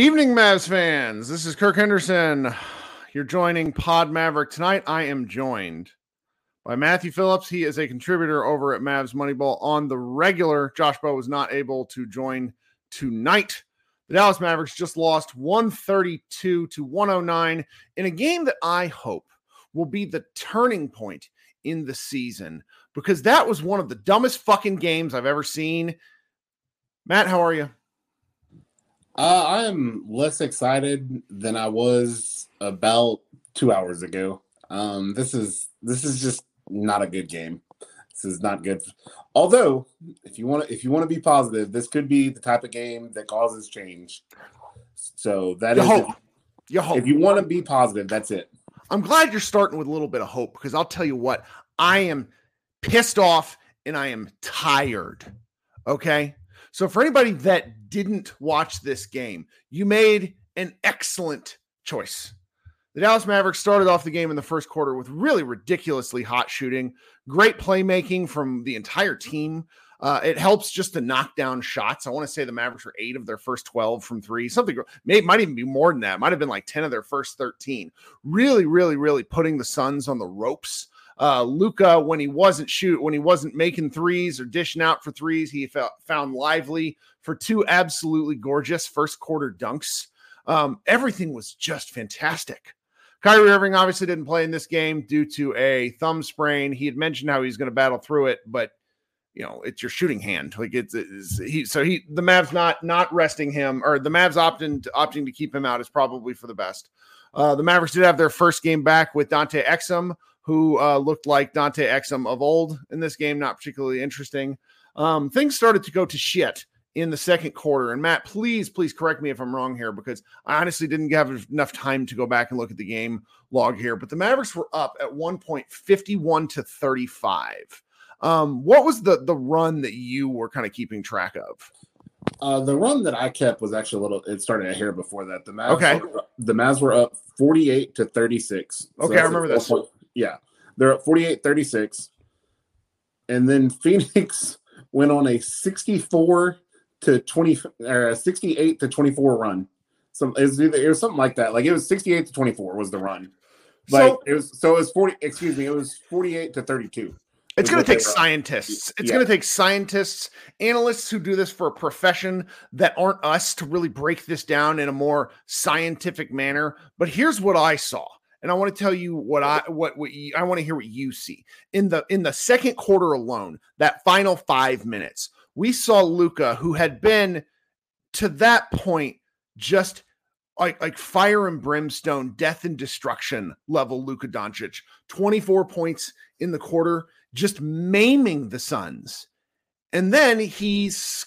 Evening, Mavs fans. This is Kirk Henderson. You're joining Pod Maverick tonight. I am joined by Matthew Phillips. He is a contributor over at Mavs Moneyball on the regular. Josh Bowe was not able to join tonight. The Dallas Mavericks just lost 132 to 109 in a game that I hope will be the turning point in the season because that was one of the dumbest fucking games I've ever seen. Matt, how are you? Uh, I am less excited than I was about two hours ago. Um, this is this is just not a good game. This is not good. Although, if you want to, if you want to be positive, this could be the type of game that causes change. So that you is hope. You hope. if you want to be positive, that's it. I'm glad you're starting with a little bit of hope because I'll tell you what, I am pissed off and I am tired. Okay. So, for anybody that didn't watch this game, you made an excellent choice. The Dallas Mavericks started off the game in the first quarter with really ridiculously hot shooting, great playmaking from the entire team. Uh, it helps just to knock down shots. I want to say the Mavericks were eight of their first 12 from three, something may, might even be more than that. Might have been like 10 of their first 13. Really, really, really putting the Suns on the ropes. Uh, Luka, when he wasn't shoot, when he wasn't making threes or dishing out for threes, he found lively for two absolutely gorgeous first quarter dunks. Um, everything was just fantastic. Kyrie Irving obviously didn't play in this game due to a thumb sprain. He had mentioned how he's going to battle through it, but you know it's your shooting hand. Like it's, it's, he. So he the Mavs not not resting him or the Mavs opting to, opting to keep him out is probably for the best. Uh, the Mavericks did have their first game back with Dante Exum, who uh, looked like Dante Exum of old in this game. Not particularly interesting. Um, things started to go to shit in the second quarter. And Matt, please, please correct me if I'm wrong here because I honestly didn't have enough time to go back and look at the game log here. But the Mavericks were up at one point 51 to 35. Um, what was the the run that you were kind of keeping track of? Uh, the run that I kept was actually a little. It started a hair before that. The Mavs, Okay. were, the Mavs were up forty-eight to thirty-six. So Okay, I remember this. point- Yeah, they're at 48-36. and then Phoenix went on a sixty-four to twenty or a sixty-eight to twenty-four run. So it was, either, it was something like that. Like it was sixty-eight to twenty-four was the run. Like So- it was. So it was forty. Excuse me. It was forty-eight to thirty-two. It's going to take scientists. It's Yeah. going to take scientists, analysts who do this for a profession that aren't us to really break this down in a more scientific manner. But here's what I saw. And I want to tell you what I what what you, I want to hear what you see in the in the second quarter alone. That final five minutes, we saw Luka, who had been to that point just like like fire and brimstone, death and destruction level Luka Doncic. 24 points in the quarter, just maiming the Suns. And then he's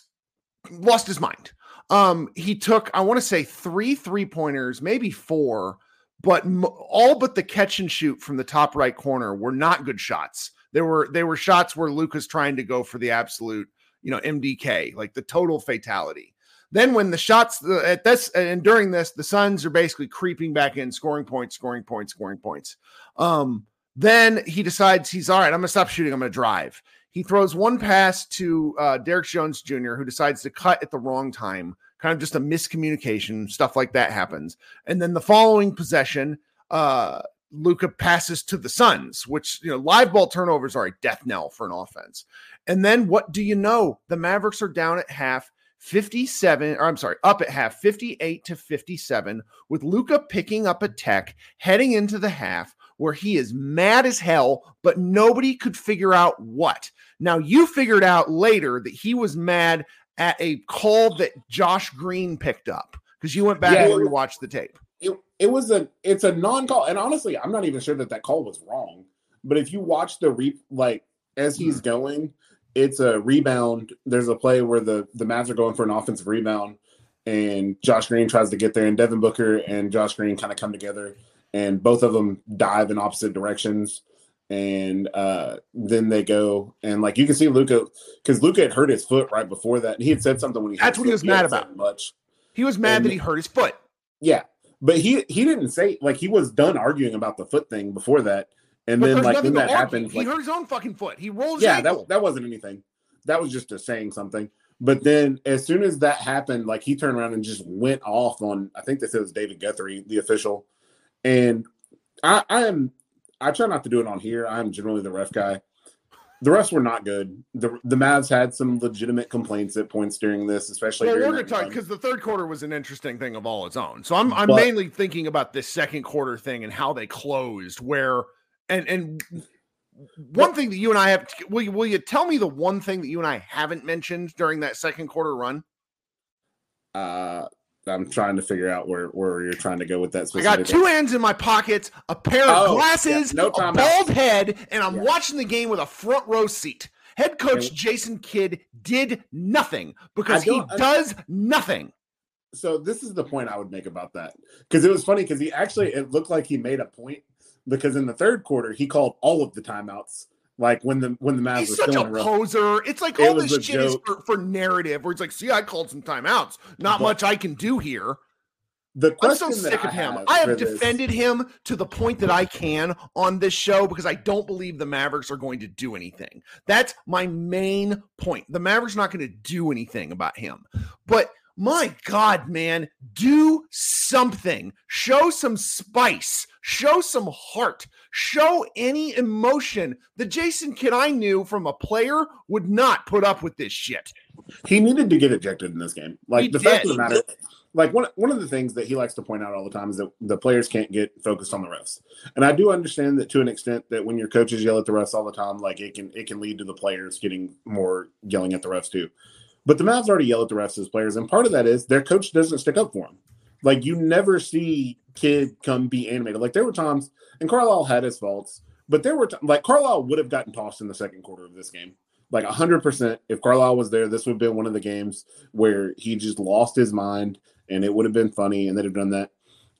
lost his mind. Um, he took, I want to say, three three pointers, maybe four, but all but the catch and shoot from the top right corner were not good shots. There were they were shots where Luka's trying to go for the absolute, you know, MDK, like the total fatality. Then when the shots at this and during this, the Suns are basically creeping back in, scoring points, scoring points, scoring points. Um, then he decides he's all right. I'm gonna stop shooting. I'm gonna drive. He throws one pass to uh, Derrick Jones Jr., who decides to cut at the wrong time. Kind of just a miscommunication, stuff like that happens. And then the following possession, uh, Luka passes to the Suns, which you know live ball turnovers are a death knell for an offense. And then what do you know? The Mavericks are down at half. 57 or I'm sorry, up at half 58 to 57 with Luka picking up a tech heading into the half where he is mad as hell, but nobody could figure out what. Now, you figured out later that he was mad at a call that Josh Green picked up because you went back Yeah. and rewatched the tape. it, it was a it's a non-call and honestly i'm not even sure that that call was wrong but if you watch the re like as he's hmm. going it's a rebound there's a play where the the Mavs are going for an offensive rebound and josh green tries to get there and devin booker and josh green kind of come together and both of them dive in opposite directions and uh then they go and like you can see luka because luka had hurt his foot right before that and he had said something when he That's what he was mad about. much He was mad And- that he hurt his foot. yeah, but he he didn't say like he was done arguing about the foot thing before that, and But then like when that argue. happened, he like hurt his own fucking foot. He rolled his yeah, ankle. that that wasn't anything. That was just a saying something. But then as soon as that happened, like he turned around and just went off on I think they said it was David Guthrie, the official, and I I am I try not to do it on here. I'm generally the ref guy. The refs were not good. The the Mavs had some legitimate complaints at points during this, especially well, we're to talk because the third quarter was an interesting thing of all its own. So I'm I'm But- mainly thinking about this second quarter thing and how they closed. Where and and one thing that you and I have will you, will you tell me the one thing that you and I haven't mentioned during that second quarter run? Uh, I'm trying to figure out where where you're trying to go with that. I got two hands in my pockets, a pair of Oh, glasses, yeah, no a bald head, and I'm Yeah. watching the game with a front row seat. Head coach And- Jason Kidd did nothing because he don't- I- does nothing. So this is the point I would make about that because it was funny because he actually it looked like he made a point because in the third quarter he called all of the timeouts like when the when the Mavs He's were such a in a row. poser. It's like all this shit is for, for narrative where it's like, see, I called some timeouts. Not But- much I can do here. The I'm so sick I of him. have I have this- defended him to the point that I can on this show because I don't believe the Mavericks are going to do anything. That's my main point. The Mavericks are not going to do anything about him. But my God, man, do something. Show some spice. Show some heart. Show any emotion. The Jason Kidd I knew from a player would not put up with this shit. he needed to get ejected in this game. Like He the fact of the matter, like one one of the things that he likes to point out all the time is that the players can't get focused on the refs. And I do understand that to an extent that when your coaches yell at the refs all the time, like it can it can lead to the players getting more yelling at the refs too. But the Mavs already yell at the refs as players, and part of that is their coach doesn't stick up for them. Like you never see Kidd come be animated. Like there were times, and Carlisle had his faults, but there were t- like Carlisle would have gotten tossed in the second quarter of this game. Like 100% if carlisle was there this would have been one of the games where he just lost his mind and it would have been funny and they'd have done that.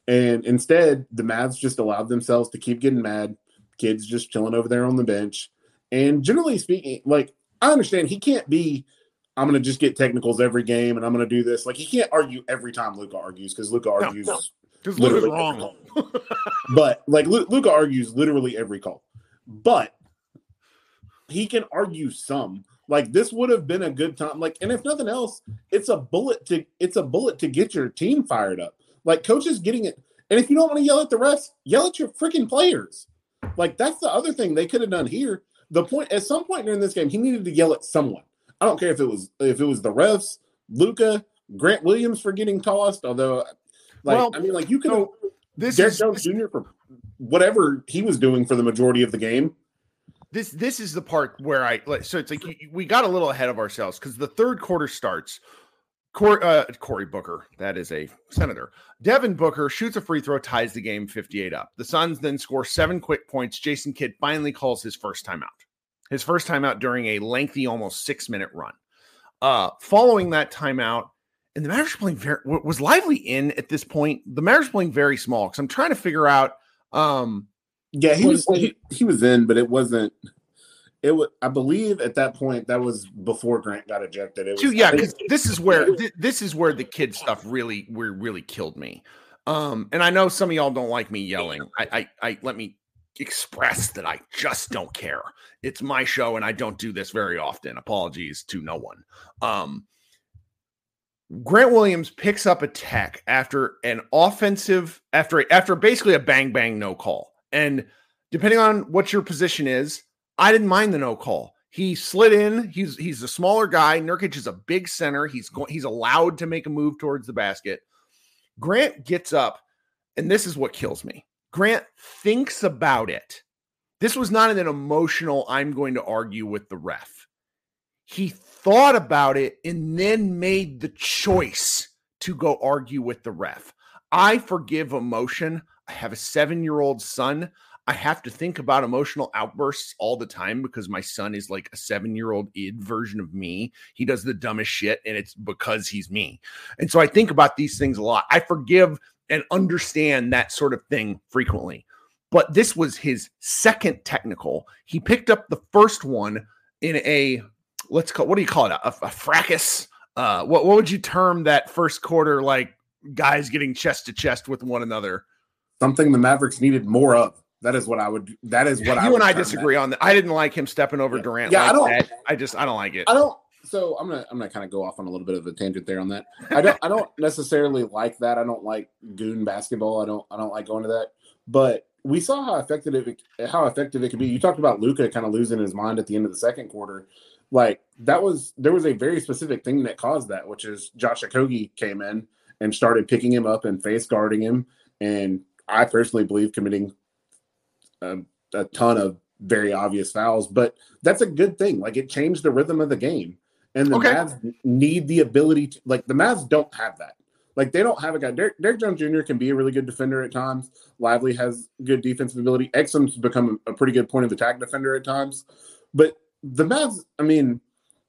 And instead the mavs just allowed themselves to keep getting mad. Kidd's just chilling over there on the bench. And generally speaking like i understand he can't be i'm going to just get technicals every game and i'm going to do this like he can't argue every time luka argues because luka argues no. Because Luka's Literally wrong. but like Luka argues literally every call, but he can argue some. Like this would have been a good time. Like, and if nothing else, it's a bullet to it's a bullet to get your team fired up. Like coaches getting it. And if you don't want to yell at the refs, yell at your freaking players. Like that's the other thing they could have done here. The point at some point during this game, he needed to yell at someone. I don't care if it was if it was the refs, Luka, Grant Williams for getting tossed. Although, like Well, I mean, like you could have So this Derrick is Jones Jr. for whatever he was doing for the majority of the game. this this is the part where I like so it's like we got a little ahead of ourselves because the third quarter starts. Corey, uh, Cory Booker, that is a senator. Devin Booker shoots a free throw, ties the game 58 up. The Suns then score seven quick points. Jason Kidd finally calls his first timeout. His first timeout during a lengthy, almost six minute run. Uh, following that timeout, and the Mavericks playing very was lively in at this point. The Mavericks playing very small because I'm trying to figure out. Um, yeah, he was he, he was in, but it wasn't it was i believe at that point that was before grant got ejected it was, yeah because this is where this is where the Kidd stuff really really killed me um and i know some of y'all don't like me yelling I, I i let me express that i just don't care it's my show and i don't do this very often apologies to no one um grant williams picks up a tech after an offensive after after basically a bang bang no call and depending on what your position is I didn't mind the no call. He slid in. He's he's a smaller guy. Nurkic is a big center. He's going. He's allowed to make a move towards the basket. Grant gets up, and this is what kills me. Grant thinks about it. This was not an emotional. I'm going to argue with the ref. He thought about it and then made the choice to go argue with the ref. I forgive emotion. I have a seven year old son. I have to think about emotional outbursts all the time because my son is like a seven year old id version of me. He does the dumbest shit, and it's because he's me. And so I think about these things a lot. I forgive and understand that sort of thing frequently. But this was his second technical. He picked up the first one in a let's call what do you call it a, a fracas. Uh, what what would you term that first quarter like guys getting chest to chest with one another? Something the Mavericks needed more of. That is what I would. That is what you I. You and I disagree that. on that. I didn't like him stepping over yeah. Durant. Yeah, like I don't. That. I just I don't like it. I don't. So I'm gonna I'm gonna kind of go off on a little bit of a tangent there on that. I don't I don't necessarily like that. I don't like goon basketball. I don't I don't like going to that. But we saw how effective it how effective it could be. You talked about Luka kind of losing his mind at the end of the second quarter. Like that was there was a very specific thing that caused that, which is Josh Okogie came in and started picking him up and face guarding him, and I personally believe committing um, a ton of very obvious fouls, but that's a good thing. Like it changed the rhythm of the game. And the okay. Mavs need the ability to like the Mavs don't have that. Like they don't have a guy. Derrick, Derrick Jones Jr. can be a really good defender at times. Lively has good defensive ability. Exum's become a pretty good point of attack defender at times. But the Mavs, I mean,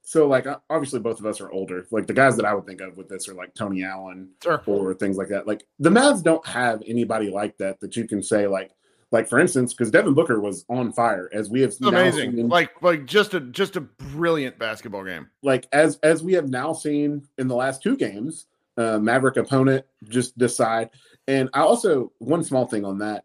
so like obviously both of us are older. Like the guys that I would think of with this are like Tony Allen sure. or things like that. Like the Mavs don't have anybody like that that you can say like like for instance, because Devin Booker was on fire, as we have amazing, seen, like like just a just a brilliant basketball game. Like as as we have now seen in the last two games, uh, Maverick opponent just decide. And I also one small thing on that.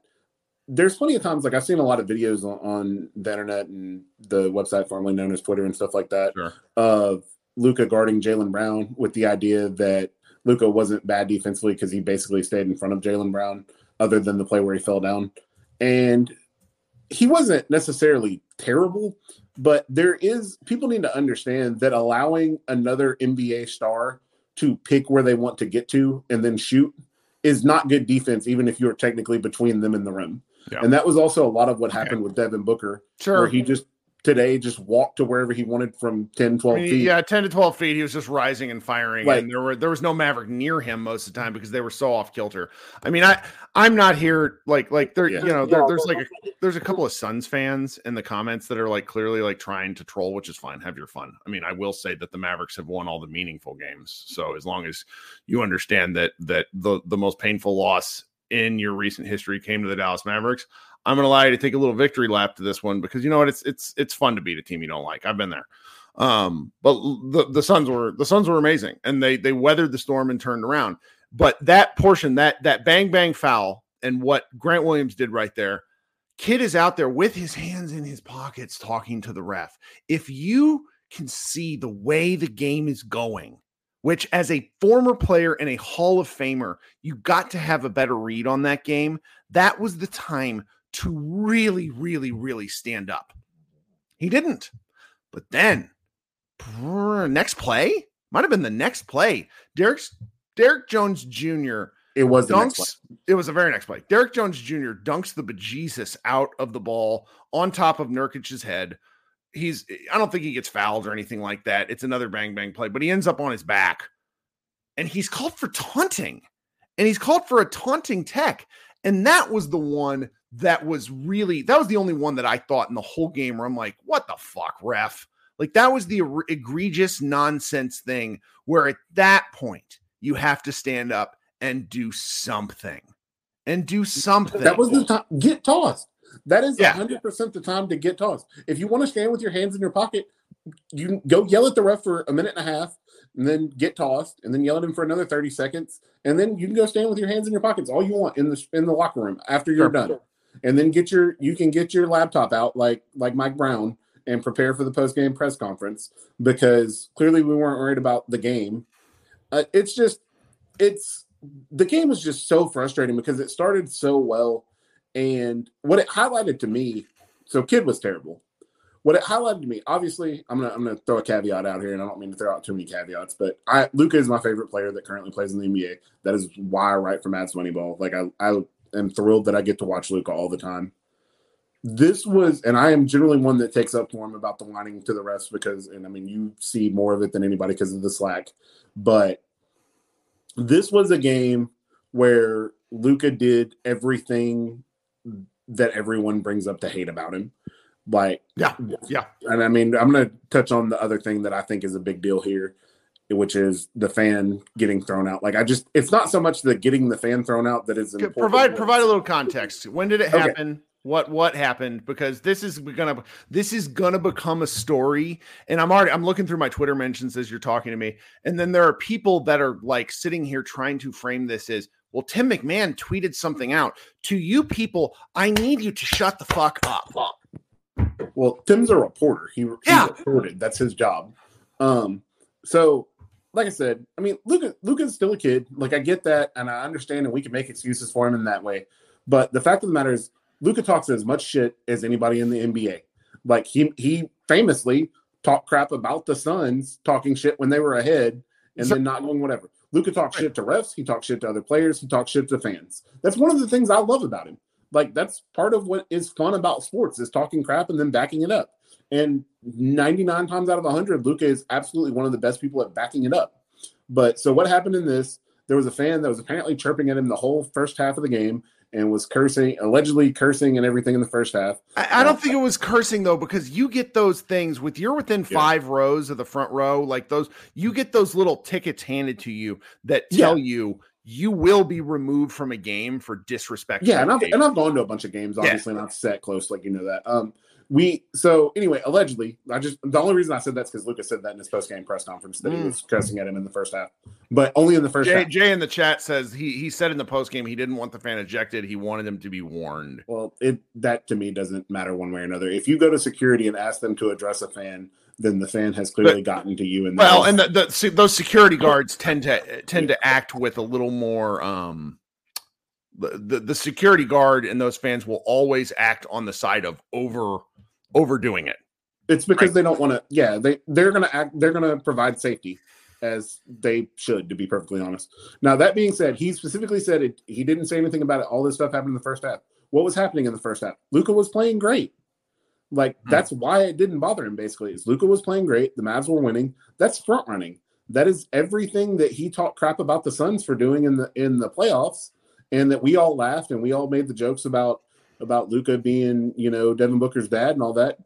There's plenty of times like I've seen a lot of videos on, on the internet and the website formerly known as Twitter and stuff like that sure. of Luka guarding Jaylen Brown with the idea that Luka wasn't bad defensively because he basically stayed in front of Jaylen Brown, other than the play where he fell down and he wasn't necessarily terrible, but there is people need to understand that allowing another NBA star to pick where they want to get to and then shoot is not good defense, even if you're technically between them and the rim. Yeah. And that was also a lot of what happened okay. with Devin Booker, sure. where he just today just walked to wherever he wanted from 10 12 I mean, feet. yeah 10 to 12 feet he was just rising and firing like, and there were there was no maverick near him most of the time because they were so off kilter. I mean i i'm not here like like there yeah. you know there, there's like a, there's a couple of suns fans in the comments that are like clearly like trying to troll which is fine. Have your fun. I mean i will say that the mavericks have won all the meaningful games. So as long as you understand that that the the most painful loss in your recent history came to the dallas mavericks I'm going to allow you to take a little victory lap to this one because you know what? It's it's it's fun to beat a team you don't like. I've been there. Um, but the the Suns were the Suns were amazing and they they weathered the storm and turned around. But that portion, that that bang bang foul, and what Grant Williams did right there, Kidd is out there with his hands in his pockets talking to the ref. If you can see the way the game is going, which as a former player and a Hall of Famer, you got to have a better read on that game. That was the time to really, really, really stand up. He didn't. But then, next play might have been the next play. Derrick Derrick Jones Jr. It was the dunks, It was the very next play. Derrick Jones Jr. dunks the bejesus out of the ball on top of Nurkic's head. He's I don't think he gets fouled or anything like that. It's another bang bang play, but he ends up on his back and he's called for taunting, and he's called for a taunting tech, and that was the one that was really that was the only one that I thought in the whole game where I'm like, what the fuck, ref? Like that was the er-, egregious nonsense thing where at that point you have to stand up and do something and do something. That was the time. Get tossed. That is yeah. 100% the time to get tossed. If you want to stand with your hands in your pocket, you go yell at the ref for a minute and a half and then get tossed and then yell at him for another 30 seconds and then you can go stand with your hands in your pockets all you want in the in the locker room after you're sure. done and then get your you can get your laptop out like like Mike Brown and prepare for the post game press conference because clearly we weren't worried about the game. Uh, it's just it's the game was just so frustrating because it started so well. And what it highlighted to me so Kidd was terrible. What it highlighted to me obviously i'm gonna i'm gonna throw a caveat out here and i don't mean to throw out too many caveats but i luka is my favorite player that currently plays in the nba that is why i write for Mavs Moneyball like i i am thrilled that i get to watch Luka all the time this was, and I am generally one that takes up for him about the whining to the refs because, and I mean, you see more of it than anybody because of the slack. But this was a game where Luka did everything that everyone brings up to hate about him. Like, yeah, yeah. And I mean, I'm going to touch on the other thing that I think is a big deal here, which is the fan getting thrown out. Like, I just, it's not so much the getting the fan thrown out that is important. Provide, provide a little context. When did it happen? Okay what what happened because this is gonna this is gonna become a story and i'm already i'm looking through my twitter mentions as you're talking to me and then there are people that are like sitting here trying to frame this as well tim macmahon tweeted something out to you people i need you to shut the fuck up well tim's a reporter he, yeah. he reported that's his job um so like i said i mean Luka luka's still a kid like i get that and i understand and we can make excuses for him in that way but the fact of the matter is Luka talks as much shit as anybody in the NBA. Like he he famously talked crap about the Suns, talking shit when they were ahead, and so, then not doing whatever. Luka talks right. shit to refs. He talks shit to other players. He talks shit to fans. That's one of the things I love about him. Like that's part of what is fun about sports is talking crap and then backing it up. And 99 times out of 100, Luka is absolutely one of the best people at backing it up. But so what happened in this? There was a fan that was apparently chirping at him the whole first half of the game and was cursing, allegedly cursing and everything in the first half. I, I don't uh, think it was cursing though, because you get those things with you're within five rows of the front row, like those, you get those little tickets handed to you that tell yeah. you you will be removed from a game for disrespect. Yeah, and I've, and I've gone to a bunch of games, obviously yeah. not set close, like you know that. Um, we so anyway, allegedly, I just the only reason I said that's because Lucas said that in his post game press conference that mm. he was cussing at him in the first half, but only in the first Jay, half. Jay in the chat says he he said in the post game he didn't want the fan ejected. He wanted him to be warned. Well, it that to me doesn't matter one way or another. If you go to security and ask them to address a fan, then the fan has clearly but, gotten to you. And well, and the, the, those security guards tend to tend to act with a little more. um the, the security guard and those fans will always act on the side of over overdoing it. It's because right. they don't want to. Yeah, they they're gonna act. They're gonna provide safety as they should, to be perfectly honest. Now that being said, he specifically said it. He didn't say anything about it. All this stuff happened in the first half. What was happening in the first half? Luka was playing great. Like hmm. that's why it didn't bother him. Basically, is Luka was playing great. The Mavs were winning. That's front running. That is everything that he talked crap about the Suns for doing in the in the playoffs, and that we all laughed and we all made the jokes about about Luka being, you know, Devin Booker's dad and all that.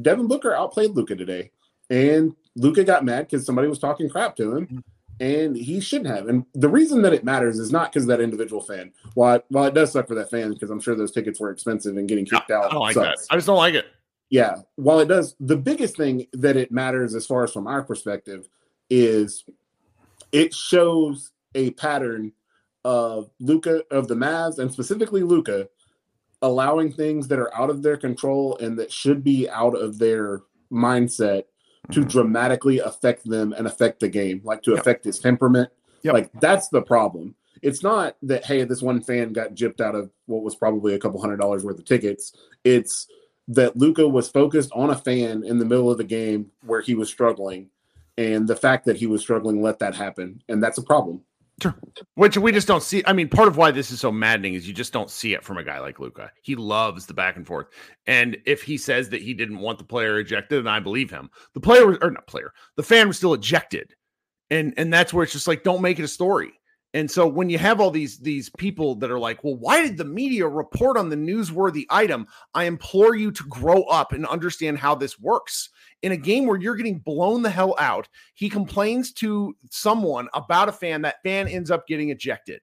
Devin Booker outplayed Luka today, and Luka got mad because somebody was talking crap to him, and he shouldn't have. And the reason that it matters is not because that individual fan. While it, while it does suck for that fan because I'm sure those tickets were expensive and getting kicked out. I don't like sucks. that. I just don't like it. Yeah. While it does, the biggest thing that it matters as far as from our perspective is it shows a pattern of Luka of the Mavs and specifically Luka allowing things that are out of their control and that should be out of their mindset to mm-hmm. dramatically affect them and affect the game, like to yep. affect his temperament. Yep. Like that's the problem. It's not that hey, this one fan got gypped out of what was probably a couple hundred dollars worth of tickets. It's that Luka was focused on a fan in the middle of the game where he was struggling, and the fact that he was struggling let that happen, and that's a problem. Sure. Which we just don't see. I mean, part of why this is so maddening is you just don't see it from a guy like Luka. He loves the back and forth. And if he says that he didn't want the player ejected, and I believe him, the player was, or not player, the fan was still ejected. And and that's where it's just like don't make it a story. And so when you have all these these people that are like, "Well, why did the media report on the newsworthy item?" I implore you to grow up and understand how this works. In a game where you're getting blown the hell out, he complains to someone about a fan. That fan ends up getting ejected.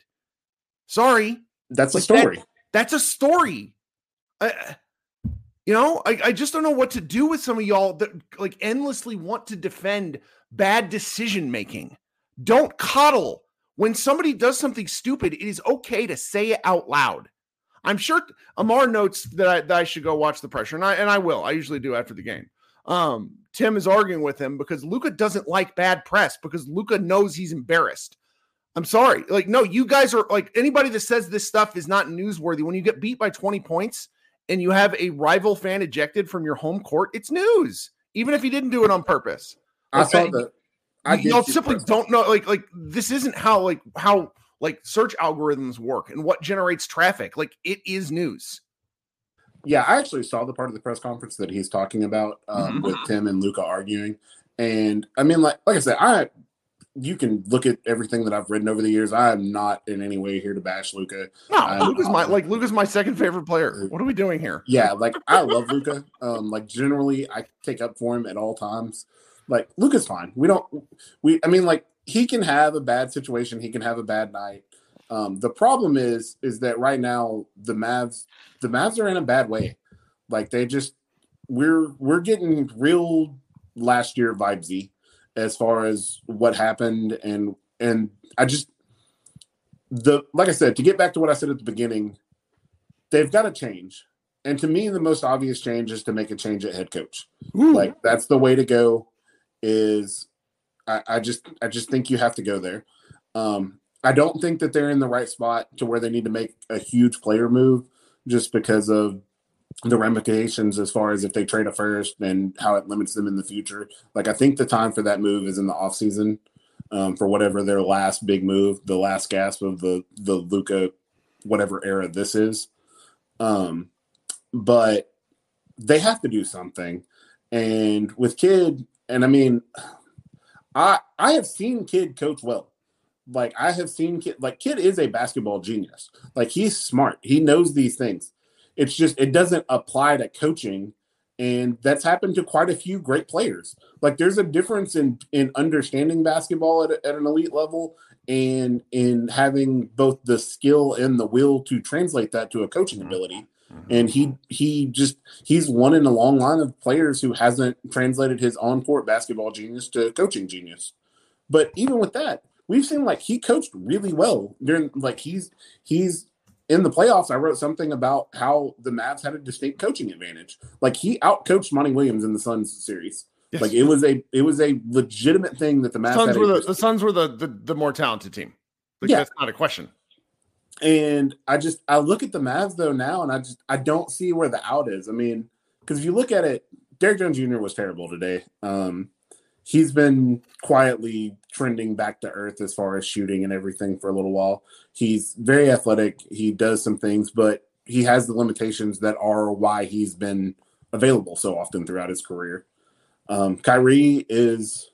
Sorry, that's like a story. That, that's a story. I, uh, you know, I, I just don't know what to do with some of y'all that like endlessly want to defend bad decision making. Don't coddle when somebody does something stupid, it is okay to say it out loud. I'm sure Amar notes that I, that I should go watch the pressure, and I and I will. I usually do after the game. Um, Tim is arguing with him because Luka doesn't like bad press because Luka knows he's embarrassed. I'm sorry. Like, no, you guys are like anybody that says this stuff is not newsworthy. When you get beat by 20 points and you have a rival fan ejected from your home court, it's news, even if he didn't do it on purpose. I saw the I know, simply don't know. Like, like this isn't how like how like search algorithms work and what generates traffic. Like, it is news. Yeah, I actually saw the part of the press conference that he's talking about um, mm-hmm. with Tim and Luka arguing, and I mean, like, like I said, I you can look at everything that I've written over the years. I am not in any way here to bash Luka. No, Luka's my like Luka's my second favorite player. What are we doing here? Yeah, like I love Luka. Um, like generally, I take up for him at all times. Like Luka's fine. We don't. We. I mean, like he can have a bad situation. He can have a bad night. Um, the problem is, is that right now the Mavs, the Mavs are in a bad way. Like they just, we're we're getting real last year vibesy as far as what happened and and I just the like I said to get back to what I said at the beginning, they've got to change. And to me, the most obvious change is to make a change at head coach. Like that's the way to go is I, I, just I just think you have to go there. Um, I don't think that they're in the right spot to where they need to make a huge player move just because of the ramifications as far as if they trade a first and how it limits them in the future. Like I think the time for that move is in the offseason um, for whatever their last big move, the last gasp of the the Luka whatever era this is. Um, but they have to do something. And with Kidd, and I mean, I I have seen Kidd coach well. Like I have seen Kidd like Kidd is a basketball genius. Like he's smart. He knows these things. It's just it doesn't apply to coaching and that's happened to quite a few great players. Like there's a difference in in understanding basketball at, at an elite level and in having both the skill and the will to translate that to a coaching mm-hmm. ability. Mm-hmm. And he he just he's one in a long line of players who hasn't translated his on court basketball genius to coaching genius. But even with that, we've seen like he coached really well during like he's he's in the playoffs. I wrote something about how the Mavs had a distinct coaching advantage. Like he outcoached Monty Williams in the Suns series. Yes. Like it was a it was a legitimate thing that the Mavs Suns were the, the Suns were the, the the more talented team. Like, yeah, that's not a question. And I just I look at the Mavs though now, and I just I don't see where the out is. I mean, because if you look at it, Derrick Jones Jr. was terrible today. Um, he's been quietly trending back to earth as far as shooting and everything for a little while. He's very athletic. He does some things, but he has the limitations that are why he's been available so often throughout his career. Um, Kyrie is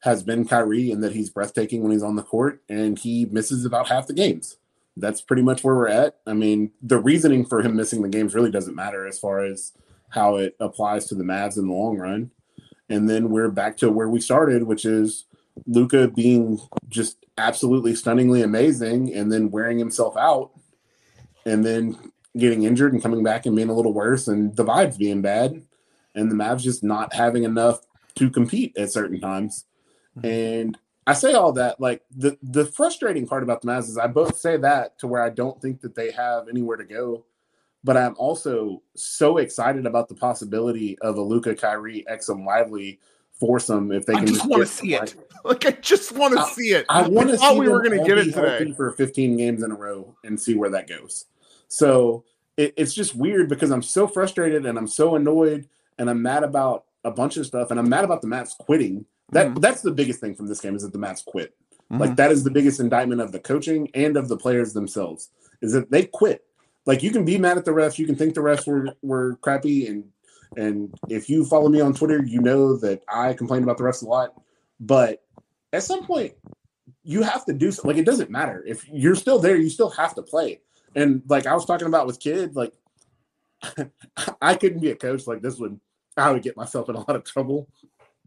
has been Kyrie in that he's breathtaking when he's on the court, and he misses about half the games that's pretty much where we're at. I mean, the reasoning for him missing the games really doesn't matter as far as how it applies to the Mavs in the long run. And then we're back to where we started, which is Luka being just absolutely stunningly amazing and then wearing himself out and then getting injured and coming back and being a little worse and the vibes being bad and the Mavs just not having enough to compete at certain times. Mm-hmm. And I say all that like the the frustrating part about the Mavs is I both say that to where I don't think that they have anywhere to go, but I'm also so excited about the possibility of a Luka Kyrie Exum Lively foursome if they I can just, just want to see it. Like I just want to see it. I want to see we were going to get it today for 15 games in a row and see where that goes. So it, it's just weird because I'm so frustrated and I'm so annoyed and I'm mad about a bunch of stuff and I'm mad about the Mavs quitting that mm-hmm. that's the biggest thing from this game is that the Mavs quit. Mm-hmm. Like that is the biggest indictment of the coaching and of the players themselves is that they quit. Like you can be mad at the refs, you can think the refs were were crappy, and and if you follow me on Twitter, you know that I complain about the refs a lot. But at some point you have to do something. Like it doesn't matter if you're still there, you still have to play. And like I was talking about with kids, like I couldn't be a coach. Like this would I would get myself in a lot of trouble.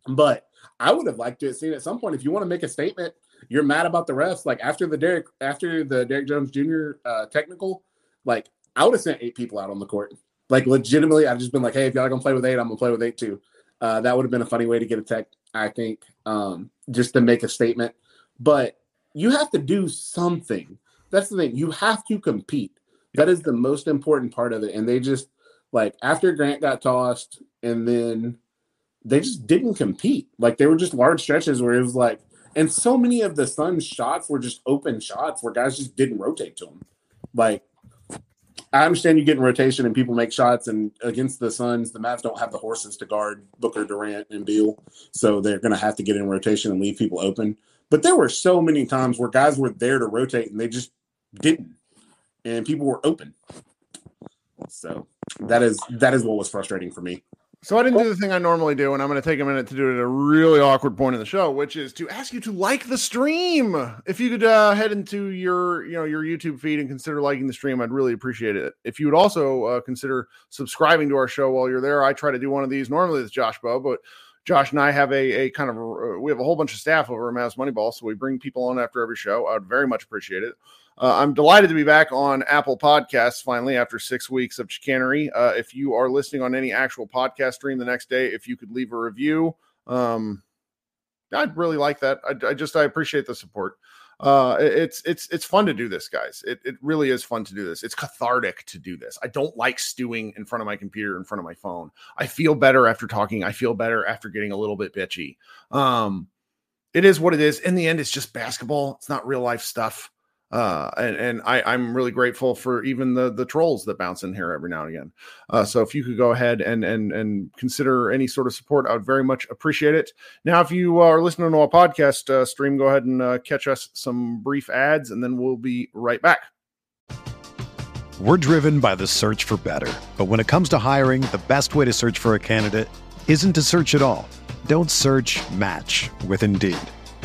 But I would have liked to have seen at some point if you want to make a statement, you're mad about the refs. Like after the Derrick after the Derrick Jones Jr. Uh, technical, like I would have sent eight people out on the court. Like legitimately, I've just been like, hey, if y'all gonna play with eight, I'm gonna play with eight too. Uh, that would have been a funny way to get a tech, I think, um, just to make a statement. But you have to do something. That's the thing. You have to compete. That is the most important part of it. And they just like after Grant got tossed, and then they just didn't compete. Like they were just large stretches where it was like, and so many of the Suns' shots were just open shots where guys just didn't rotate to them. Like I understand you get in rotation and people make shots, and against the Suns, the Mavs don't have the horses to guard Booker, Durant, and Beal, so they're going to have to get in rotation and leave people open. But there were so many times where guys were there to rotate and they just didn't, and people were open. So that is that is what was frustrating for me. So I didn't do the thing I normally do, and I'm going to take a minute to do it at a really awkward point in the show, which is to ask you to like the stream. If you could uh, head into your, you know, your YouTube feed and consider liking the stream, I'd really appreciate it. If you would also uh, consider subscribing to our show while you're there, I try to do one of these normally with Josh Bowe, but Josh and I have a, a kind of a, we have a whole bunch of staff over at Mavs Moneyball, so we bring people on after every show. I would very much appreciate it. Uh, I'm delighted to be back on Apple Podcasts finally after six weeks of chicanery. Uh, if you are listening on any actual podcast stream the next day, if you could leave a review, um, I'd really like that. I, I just I appreciate the support. Uh, it's it's it's fun to do this, guys. It it really is fun to do this. It's cathartic to do this. I don't like stewing in front of my computer, in front of my phone. I feel better after talking. I feel better after getting a little bit bitchy. Um, it is what it is. In the end, it's just basketball. It's not real life stuff uh, and and I, I'm really grateful for even the the trolls that bounce in here every now and again. Uh, so if you could go ahead and and and consider any sort of support, I would very much appreciate it. Now, if you are listening to a podcast uh, stream, go ahead and uh, catch us some brief ads, and then we'll be right back. We're driven by the search for better, but when it comes to hiring, the best way to search for a candidate isn't to search at all. Don't search. Match with Indeed.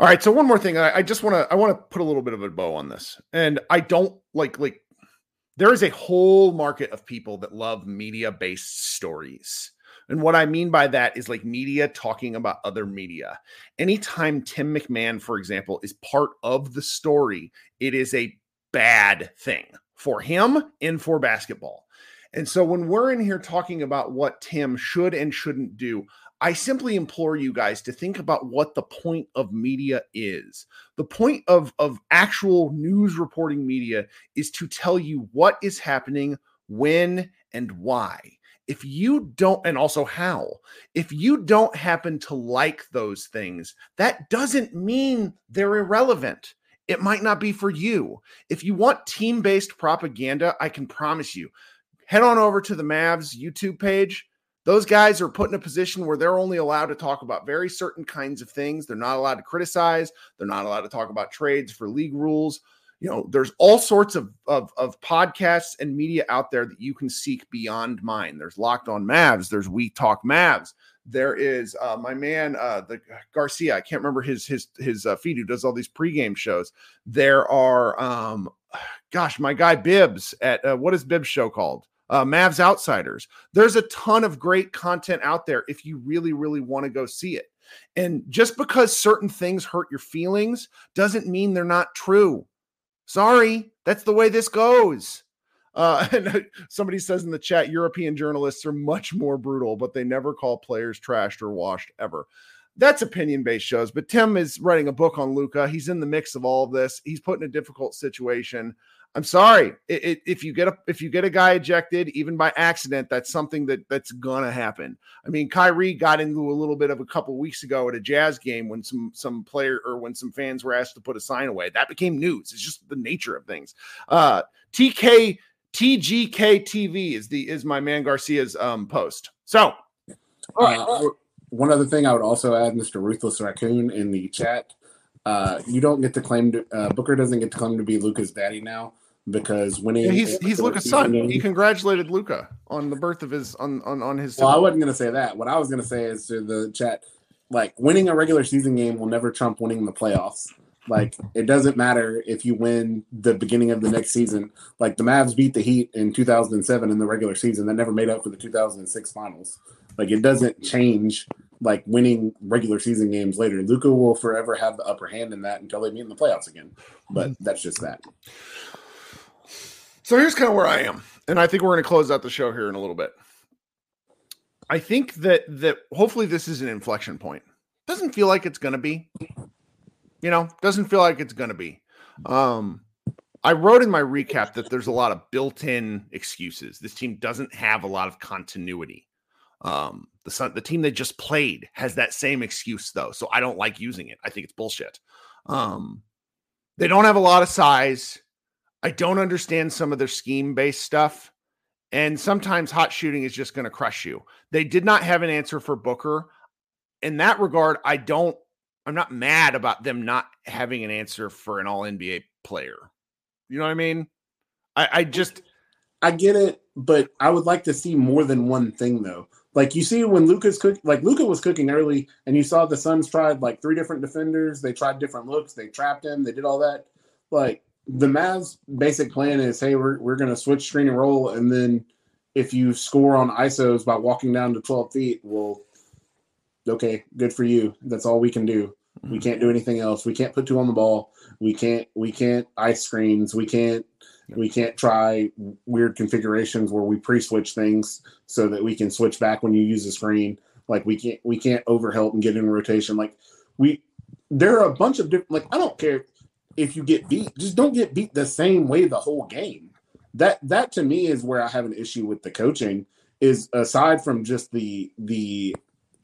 All right. So one more thing, I, I just want to I want to put a little bit of a bow on this, and I don't like like there is a whole market of people that love media based stories. And what I mean by that is like media talking about other media. Anytime Tim MacMahon, for example, is part of the story, it is a bad thing for him and for basketball. And so when we're in here talking about what Tim should and shouldn't do, I simply implore you guys to think about what the point of media is. The point of, of actual news reporting media is to tell you what is happening, when, and why. If you don't, and also how, if you don't happen to like those things, that doesn't mean they're irrelevant. It might not be for you. If you want team based propaganda, I can promise you, head on over to the Mavs YouTube page those guys are put in a position where they're only allowed to talk about very certain kinds of things. They're not allowed to criticize. They're not allowed to talk about trades for league rules. You know, there's all sorts of, of, of podcasts and media out there that you can seek beyond mine. There's Locked On Mavs. There's We Talk Mavs. There is uh, my man, uh, the Garcia. I can't remember his his his uh, feed who does all these pregame shows. There are, um, gosh, my guy Bibbs at uh, what is Bibbs show called? Uh, Mavs Outsiders. There's a ton of great content out there if you really, really want to go see it. And just because certain things hurt your feelings doesn't mean they're not true. Sorry, that's the way this goes. Uh, and somebody says in the chat, European journalists are much more brutal, but they never call players trashed or washed ever. That's opinion based shows. But Tim is writing a book on Luka. He's in the mix of all of this. He's put in a difficult situation. I'm sorry. It, it, if you get a if you get a guy ejected, even by accident, that's something that that's gonna happen. I mean, Kyrie got into a little bit of a couple weeks ago at a Jazz game when some some player or when some fans were asked to put a sign away. That became news. It's just the nature of things. Uh, TK TGK TV is the is my man Garcia's um post. So, all right. Uh, one other thing I would also add, Mr. Ruthless Raccoon in the chat. Uh, you don't get to claim to uh, Booker doesn't get to claim to be Luka's daddy now because when yeah, he's he's Luka's son. Game, he congratulated Luka on the birth of his on on, on his. Well, I wasn't gonna say that. What I was gonna say is to the chat, like winning a regular season game will never trump winning the playoffs. Like it doesn't matter if you win the beginning of the next season. Like the Mavs beat the Heat in 2007 in the regular season, that never made up for the 2006 finals. Like it doesn't change like winning regular season games later. Luka will forever have the upper hand in that until they meet in the playoffs again. But that's just that. So here's kind of where I am, and I think we're going to close out the show here in a little bit. I think that that hopefully this is an inflection point. Doesn't feel like it's going to be. You know, doesn't feel like it's going to be. Um, I wrote in my recap that there's a lot of built-in excuses. This team doesn't have a lot of continuity. Um, the the team they just played has that same excuse though, so I don't like using it. I think it's bullshit. Um, they don't have a lot of size. I don't understand some of their scheme based stuff. And sometimes hot shooting is just going to crush you. They did not have an answer for Booker. In that regard, I don't, I'm not mad about them not having an answer for an all NBA player. You know what I mean? I, I just, I get it, but I would like to see more than one thing though. Like you see when Luka's cook, like Luka was cooking early, and you saw the Suns tried like three different defenders. They tried different looks. They trapped him. They did all that. Like the Mavs' basic plan is, hey, we're we're going to switch screen and roll, and then if you score on ISOs by walking down to 12 feet, well, okay, good for you. That's all we can do. We mm-hmm. can't do anything else. We can't put two on the ball. We can't we can't ice screens. We can't we can't try weird configurations where we pre-switch things so that we can switch back when you use the screen. Like we can't we can't overhelp and get in rotation. Like we there are a bunch of different like I don't care if you get beat, just don't get beat the same way the whole game. That that to me is where I have an issue with the coaching. Is aside from just the the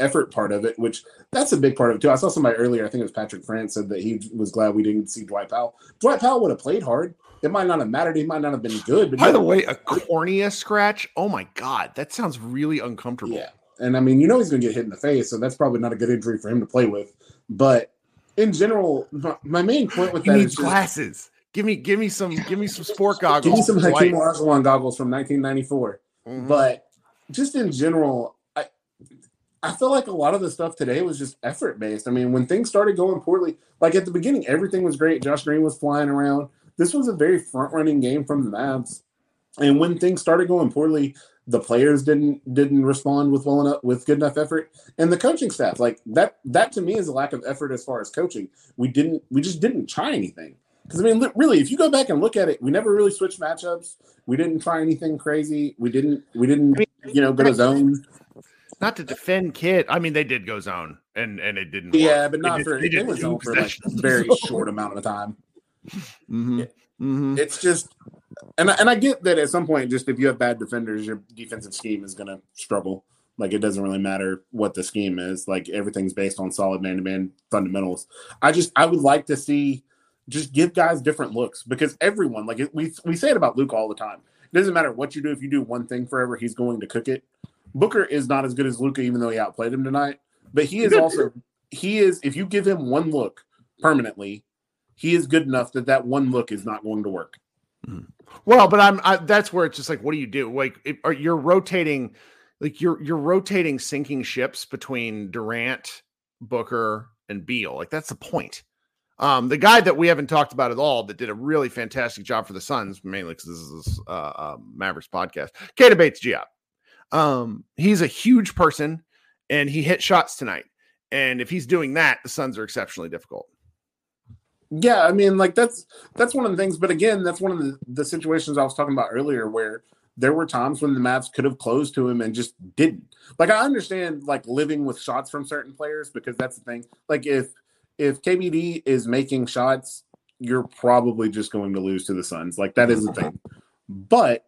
effort part of it, which that's a big part of it too. I saw somebody earlier, I think it was Patrick France, said that he was glad we didn't see Dwight Powell. Dwight Powell would have played hard. It might not have mattered. He might not have been good. But by the way, a cornea scratch. Oh my god, that sounds really uncomfortable. Yeah, and I mean, you know, he's going to get hit in the face, so that's probably not a good injury for him to play with. But in general, my, main point with he that is glasses. Just, give me, give me some, give me some sport goggles. Give me some Hakeem Olajuwon goggles from 1994. Mm-hmm. But just in general, I, I feel like a lot of the stuff today was just effort based. I mean, when things started going poorly, like at the beginning, everything was great. Josh Green was flying around. This was a very front running game from the Mavs. And when things started going poorly, the players didn't didn't respond with well enough with good enough effort and the coaching staff like that that to me is a lack of effort as far as coaching we didn't we just didn't try anything because i mean really if you go back and look at it we never really switched matchups we didn't try anything crazy we didn't we didn't you know go to zone not to defend Kid. I mean, they did go zone, and and it didn't. Yeah, work. but not They for did- they was two for like very short amount of time. Mhm. Yeah. Mhm. It's just, and I, and I get that at some point, just if you have bad defenders, your defensive scheme is going to struggle. Like it doesn't really matter what the scheme is. Like everything's based on solid man to man fundamentals. I just I would like to see just give guys different looks because everyone like we we say it about Luke all the time. It doesn't matter what you do. If you do one thing forever, he's going to cook it. Booker is not as good as Luka, even though he outplayed him tonight. But he is also he is. If you give him one look permanently, he is good enough that that one look is not going to work. Well, but I'm I, that's where it's just like, what do you do? Like, it, are you're rotating, like you're you're rotating sinking ships between Durant, Booker, and Beal. Like that's the point. Um, the guy that we haven't talked about at all that did a really fantastic job for the Suns, mainly because this is uh, uh, Mavericks podcast. Keita Bates-Diop. Um, he's a huge person, and he hit shots tonight. And if he's doing that, the Suns are exceptionally difficult. Yeah, I mean, like that's that's one of the things. But again, that's one of the, the situations I was talking about earlier, where there were times when the Mavs could have closed to him and just didn't. Like I understand, like living with shots from certain players because that's the thing. Like if if KBD is making shots, you're probably just going to lose to the Suns. Like that is the thing. But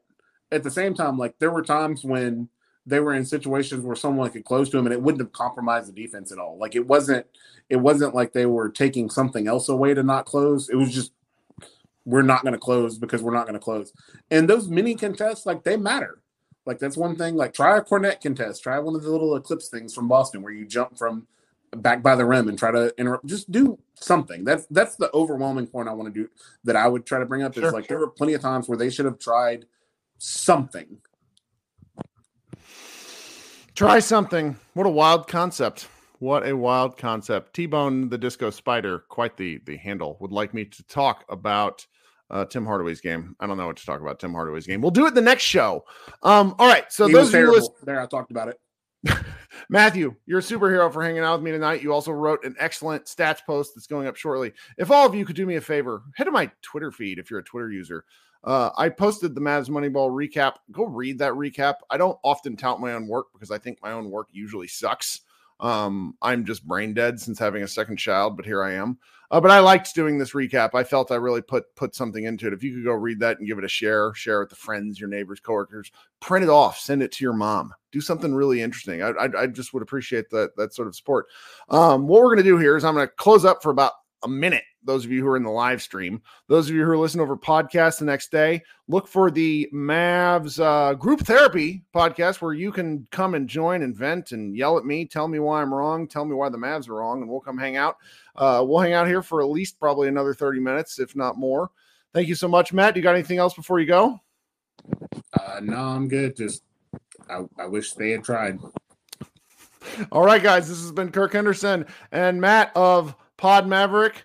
at the same time, like there were times when they were in situations where someone could close to him and it wouldn't have compromised the defense at all. Like it wasn't it wasn't like they were taking something else away to not close. It was just we're not going to close because we're not going to close. And those mini contests, like they matter. Like that's one thing. Like try a Kornet contest. Try one of the little eclipse things from Boston where you jump from back by the rim and try to interrupt. Just do something. That's that's the overwhelming point I want to do. That I would try to bring up is Sure. like there were plenty of times where they should have tried something. Try something. What a wild concept. What a wild concept. T-Bone the Disco Spider, quite the the handle, would like me to talk about uh, Tim Hardaway's game. I don't know what to talk about Tim Hardaway's game. We'll do it the next show. Um, all right. So he those of you there, I talked about it. Matthew, you're a superhero for hanging out with me tonight. You also wrote an excellent stats post that's going up shortly. If all of you could do me a favor, head to my Twitter feed if you're a Twitter user. Uh, I posted the Mavs Moneyball recap. Go read that recap. I don't often tout my own work because I think my own work usually sucks. Um, I'm just brain dead since having a second child, but here I am. Uh, but I liked doing this recap. I felt I really put put something into it. If you could go read that and give it a share, share it with the friends, your neighbors, coworkers, print it off, send it to your mom. Do something really interesting. I, I, I just would appreciate that that sort of support. Um, what we're to do here is I'm to close up for about a minute. Those of you who are in the live stream, those of you who are listening over podcast the next day, look for the Mavs uh, group therapy podcast where you can come and join and vent and yell at me, tell me why I'm wrong, tell me why the Mavs are wrong, and we'll come hang out. Uh, we'll hang out here for at least probably another 30 minutes, if not more. Thank you so much, Matt. You got anything else before you go? Uh, no, I'm good. Just I, I wish they had tried. All right, guys, this has been Kirk Henderson and Matt of Pod Maverick